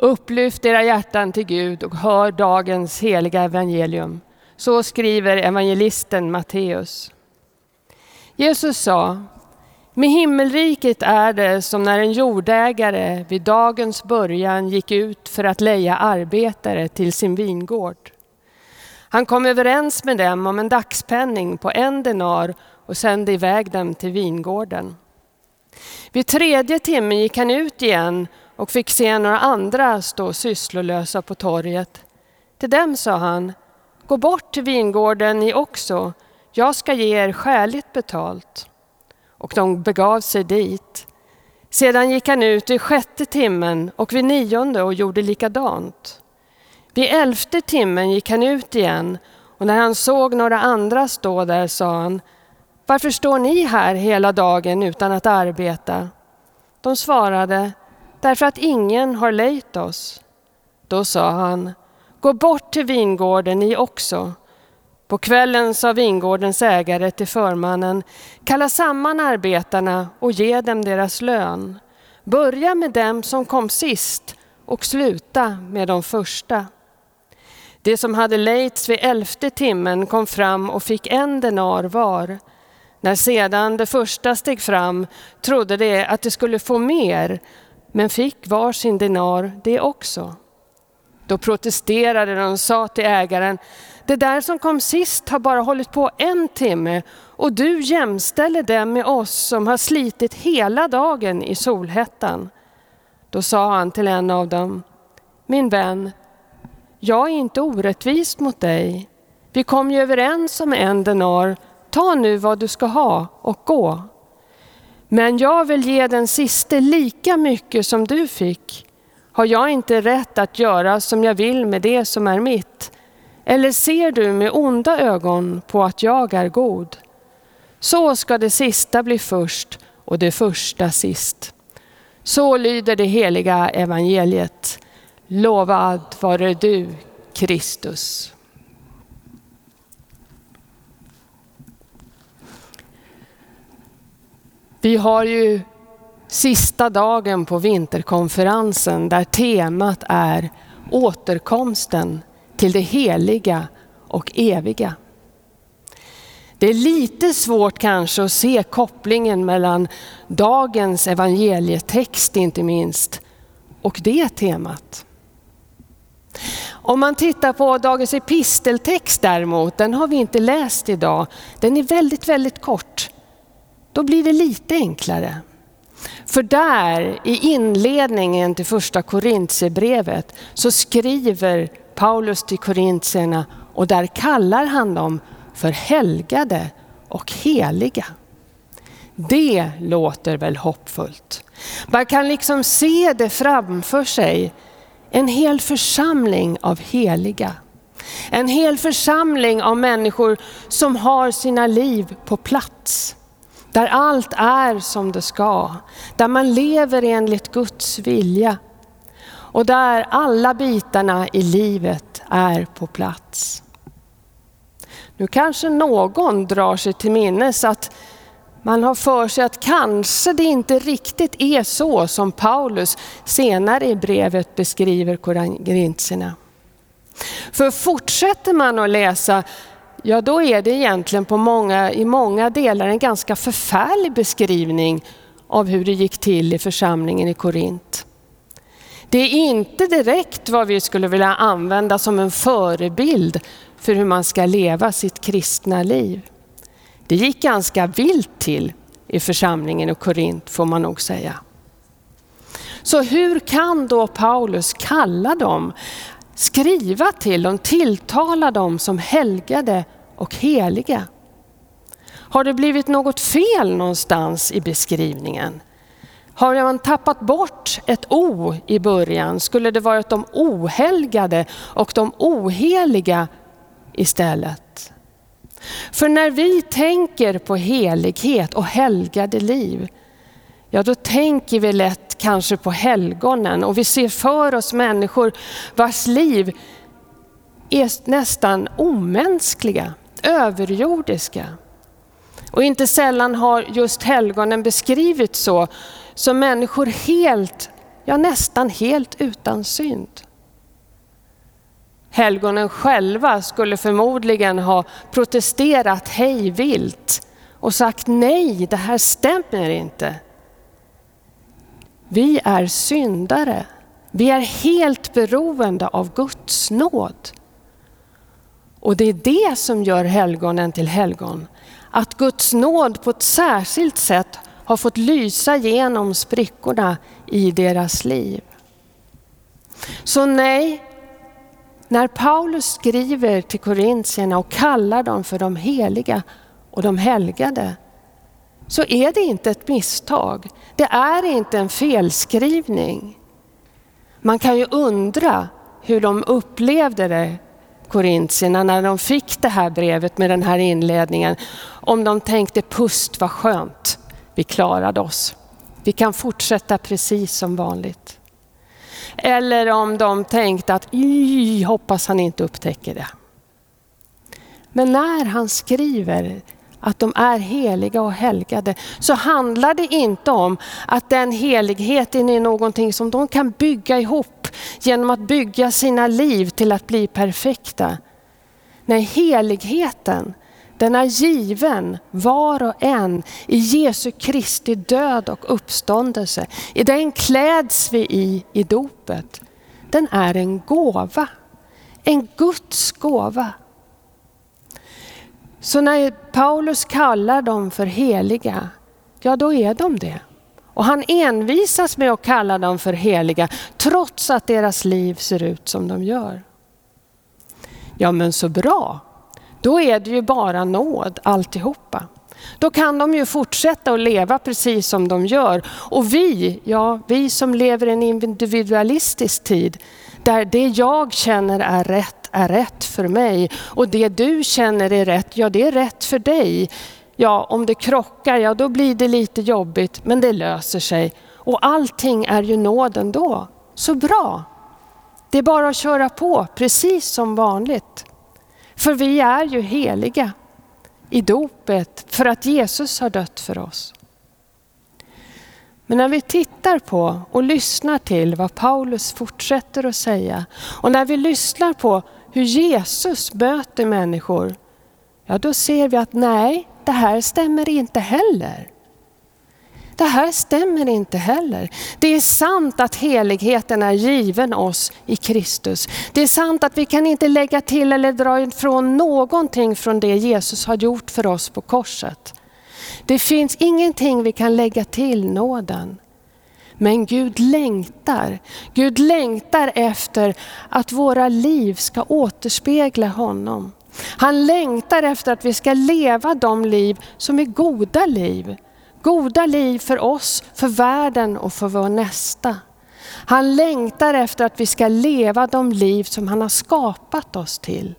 Upplyft era hjärtan till Gud och hör dagens heliga evangelium. Så skriver evangelisten Matteus. Jesus sa, med himmelriket är det som när en jordägare vid dagens början gick ut för att leja arbetare till sin vingård. Han kom överens med dem om en dagspenning på en denar och sände iväg dem till vingården. Vid tredje timmen gick han ut igen och fick se några andra stå sysslolösa på torget. Till dem sa han, gå bort till vingården ni också, jag ska ge er skäligt betalt. Och de begav sig dit. Sedan gick han ut vid sjätte timmen och vid nionde och gjorde likadant. Vid elfte timmen gick han ut igen och när han såg några andra stå där sa han, varför står ni här hela dagen utan att arbeta? De svarade, därför att ingen har lejt oss. Då sa han, gå bort till vingården ni också. På kvällen sa vingårdens ägare till förmannen, kalla samman arbetarna och ge dem deras lön. Börja med dem som kom sist och sluta med de första. Det som hade lejts vid elfte timmen kom fram och fick en denar var. När sedan det första steg fram trodde de att de skulle få mer, men fick var sin denar det också. Då protesterade de och sa till ägaren, det där som kom sist har bara hållit på en timme och du jämställer det med oss som har slitit hela dagen i solhettan. Då sa han till en av dem, min vän, jag är inte orättvist mot dig. Vi kom ju överens om en denar, ta nu vad du ska ha och gå. Men jag vill ge den siste lika mycket som du fick. Har jag inte rätt att göra som jag vill med det som är mitt? Eller ser du med onda ögon på att jag är god? Så ska det sista bli först och det första sist. Så lyder det heliga evangeliet. Lovad vare du, Kristus. Vi har ju sista dagen på vinterkonferensen där temat är återkomsten till det heliga och eviga. Det är lite svårt kanske att se kopplingen mellan dagens evangelietext inte minst och det temat. Om man tittar på dagens episteltext däremot, den har vi inte läst idag. Den är väldigt, väldigt kort. Då blir det lite enklare. För där i inledningen till första Korintierbrevet så skriver Paulus till korintierna och där kallar han dem för helgade och heliga. Det låter väl hoppfullt. Man kan liksom se det framför sig. En hel församling av heliga. En hel församling av människor som har sina liv på plats. Där allt är som det ska. Där man lever enligt Guds vilja. Och där alla bitarna i livet är på plats. Nu kanske någon drar sig till minnes att man har för sig att kanske det inte riktigt är så som Paulus senare i brevet beskriver korintierna. För fortsätter man att läsa, ja då är det egentligen på många, i många delar en ganska förfärlig beskrivning av hur det gick till i församlingen i Korint. Det är inte direkt vad vi skulle vilja använda som en förebild för hur man ska leva sitt kristna liv. Det gick ganska vilt till i församlingen i Korint får man nog säga. Så hur kan då Paulus kalla dem, skriva till dem, tilltala dem som helgade och heliga? Har det blivit något fel någonstans i beskrivningen? Har man tappat bort ett O i början? Skulle det varit de ohelgade och de oheliga istället? För när vi tänker på helighet och helgade liv, ja då tänker vi lätt kanske på helgonen och vi ser för oss människor vars liv är nästan omänskliga, överjordiska. Och inte sällan har just helgonen beskrivits så, som människor helt ja nästan helt utan synd. Helgonen själva skulle förmodligen ha protesterat hej vilt och sagt nej, det här stämmer inte. Vi är syndare. Vi är helt beroende av Guds nåd. Och det är det som gör helgonen till helgon. Att Guds nåd på ett särskilt sätt har fått lysa genom sprickorna i deras liv. Så nej, när Paulus skriver till korintierna och kallar dem för de heliga och de helgade, så är det inte ett misstag. Det är inte en felskrivning. Man kan ju undra hur de upplevde det, korintierna, när de fick det här brevet med den här inledningen. Om de tänkte pust vad skönt, vi klarade oss. Vi kan fortsätta precis som vanligt. Eller om de tänkte att hoppas han inte upptäcker det. Men när han skriver att de är heliga och helgade, så handlar det inte om att den heligheten är någonting som de kan bygga ihop genom att bygga sina liv till att bli perfekta. Nej, heligheten den är given var och en i Jesu Kristi död och uppståndelse. I den kläds vi i i dopet. Den är en gåva. En Guds gåva. Så när Paulus kallar dem för heliga, ja då är de det. Och han envisas med att kalla dem för heliga trots att deras liv ser ut som de gör. Ja men så bra, då är det ju bara nåd alltihopa. Då kan de ju fortsätta att leva precis som de gör. Och vi, ja vi som lever i en individualistisk tid, där det jag känner är rätt är rätt för mig och det du känner är rätt, ja det är rätt för dig. Ja, om det krockar, ja då blir det lite jobbigt, men det löser sig. Och allting är ju nåd ändå. Så bra! Det är bara att köra på, precis som vanligt. För vi är ju heliga i dopet för att Jesus har dött för oss. Men när vi tittar på och lyssnar till vad Paulus fortsätter att säga och när vi lyssnar på hur Jesus möter människor, ja då ser vi att nej, det här stämmer inte heller. Det här stämmer inte heller. Det är sant att heligheten är given oss i Kristus. Det är sant att vi kan inte lägga till eller dra ifrån någonting från det Jesus har gjort för oss på korset. Det finns ingenting vi kan lägga till nåden. Men Gud längtar. Gud längtar efter att våra liv ska återspegla honom. Han längtar efter att vi ska leva de liv som är goda liv. Goda liv för oss, för världen och för vår nästa. Han längtar efter att vi ska leva de liv som han har skapat oss till.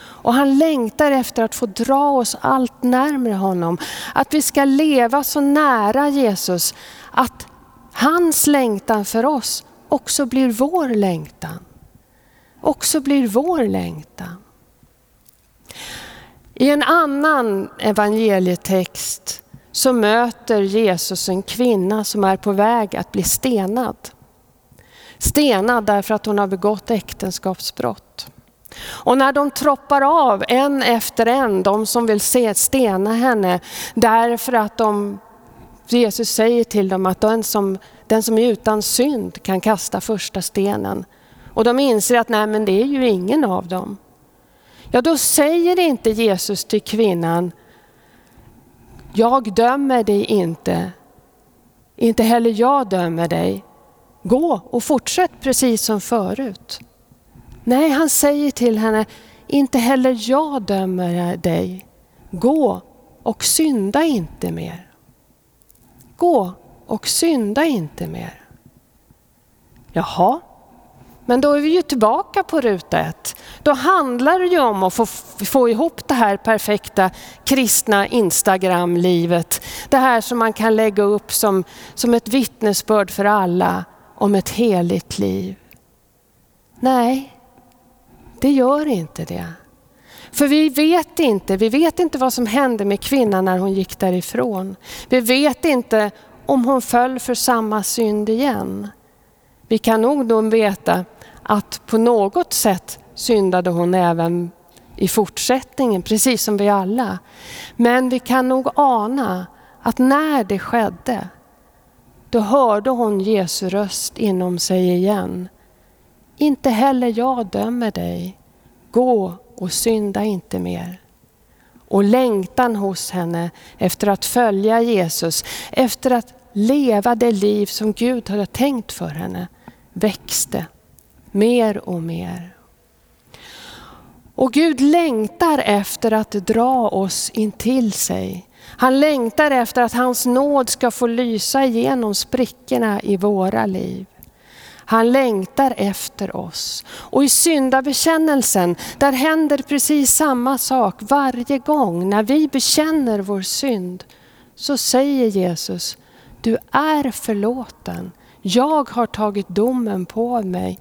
Och han längtar efter att få dra oss allt närmre honom. Att vi ska leva så nära Jesus att hans längtan för oss också blir vår längtan. Också blir vår längtan. I en annan evangelietext så möter Jesus en kvinna som är på väg att bli stenad. Stenad därför att hon har begått äktenskapsbrott. Och när de troppar av en efter en, de som vill se stena henne, därför att de, Jesus säger till dem att den som, den som är utan synd kan kasta första stenen. Och de inser att nej men det är ju ingen av dem. Ja då säger inte Jesus till kvinnan, jag dömer dig inte, inte heller jag dömer dig. Gå och fortsätt precis som förut. Nej, han säger till henne, inte heller jag dömer dig. Gå och synda inte mer. Gå och synda inte mer. Jaha, men då är vi ju tillbaka på ruta ett. Då handlar det ju om att få, få ihop det här perfekta kristna Instagram-livet. Det här som man kan lägga upp som, som ett vittnesbörd för alla om ett heligt liv. Nej, det gör inte det. För vi vet inte, vi vet inte vad som hände med kvinnan när hon gick därifrån. Vi vet inte om hon föll för samma synd igen. Vi kan nog då veta att på något sätt syndade hon även i fortsättningen, precis som vi alla. Men vi kan nog ana att när det skedde, då hörde hon Jesu röst inom sig igen. Inte heller jag dömer dig. Gå och synda inte mer. Och längtan hos henne efter att följa Jesus, efter att leva det liv som Gud hade tänkt för henne, växte mer och mer. Och Gud längtar efter att dra oss in till sig. Han längtar efter att hans nåd ska få lysa igenom sprickorna i våra liv. Han längtar efter oss. Och i syndabekännelsen, där händer precis samma sak varje gång. När vi bekänner vår synd så säger Jesus, du är förlåten. Jag har tagit domen på mig.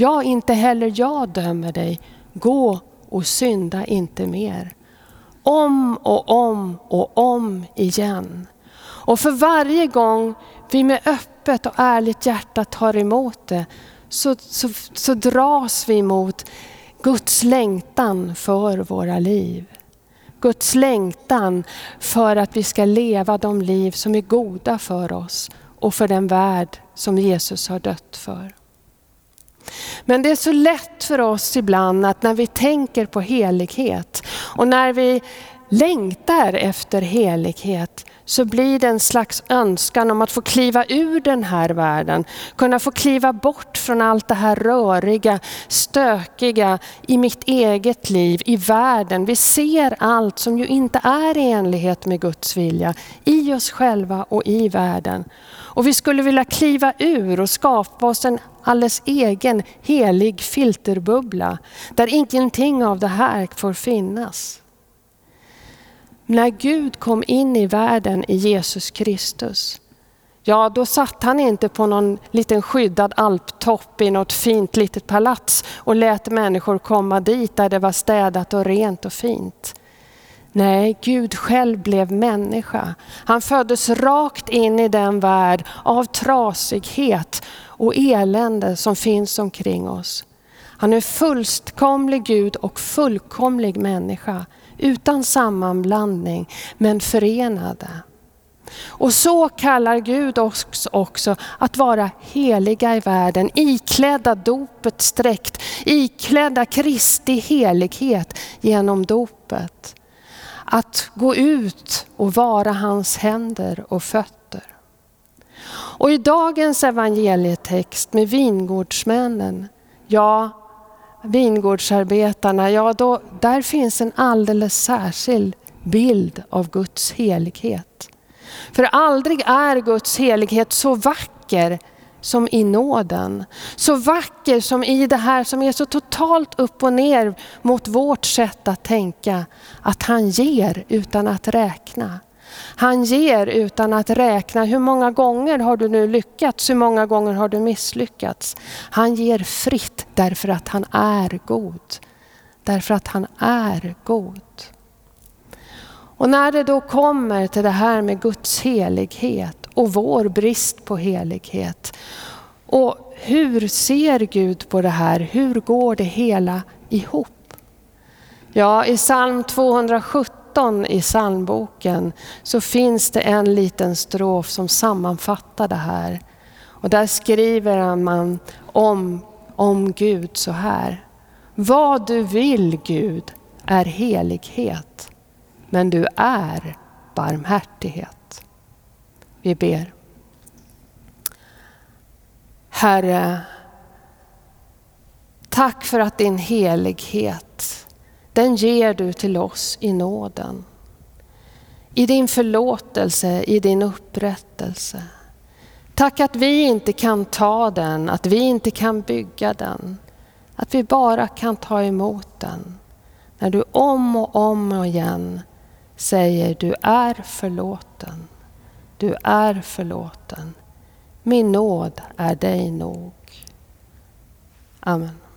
Ja, inte heller jag dömer dig. Gå och synda inte mer. Om och om och om igen. Och för varje gång vi med öppet och ärligt hjärta tar emot det så, så, så dras vi mot Guds längtan för våra liv. Guds längtan för att vi ska leva de liv som är goda för oss och för den värld som Jesus har dött för. Men det är så lätt för oss ibland att när vi tänker på helighet och när vi längtar efter helighet så blir det en slags önskan om att få kliva ur den här världen. Kunna få kliva bort från allt det här röriga, stökiga i mitt eget liv, i världen. Vi ser allt som ju inte är i enlighet med Guds vilja i oss själva och i världen. Och vi skulle vilja kliva ur och skapa oss en alldeles egen helig filterbubbla där ingenting av det här får finnas. När Gud kom in i världen i Jesus Kristus, ja då satt han inte på någon liten skyddad alptopp i något fint litet palats och lät människor komma dit där det var städat och rent och fint. Nej, Gud själv blev människa. Han föddes rakt in i den värld av trasighet och elände som finns omkring oss. Han är fullkomlig Gud och fullkomlig människa utan sammanblandning men förenade. Och så kallar Gud oss också att vara heliga i världen, iklädda dopet sträckt, iklädda Kristi helighet genom dopet. Att gå ut och vara hans händer och fötter. Och i dagens evangelietext med vingårdsmännen, ja, vingårdsarbetarna, ja då, där finns en alldeles särskild bild av Guds helighet. För aldrig är Guds helighet så vacker som i nåden. Så vacker som i det här som är så totalt upp och ner mot vårt sätt att tänka. Att han ger utan att räkna. Han ger utan att räkna. Hur många gånger har du nu lyckats? Hur många gånger har du misslyckats? Han ger fritt därför att han är god. Därför att han är god. Och när det då kommer till det här med Guds helighet och vår brist på helighet. Och hur ser Gud på det här? Hur går det hela ihop? Ja, i psalm 217 13 i psalmboken så finns det en liten strof som sammanfattar det här. Och där skriver man om, om Gud så här. Vad du vill Gud är helighet, men du är barmhärtighet. Vi ber. Herre, tack för att din helighet den ger du till oss i nåden. I din förlåtelse, i din upprättelse. Tack att vi inte kan ta den, att vi inte kan bygga den. Att vi bara kan ta emot den. När du om och om och igen säger du är förlåten. Du är förlåten. Min nåd är dig nog. Amen.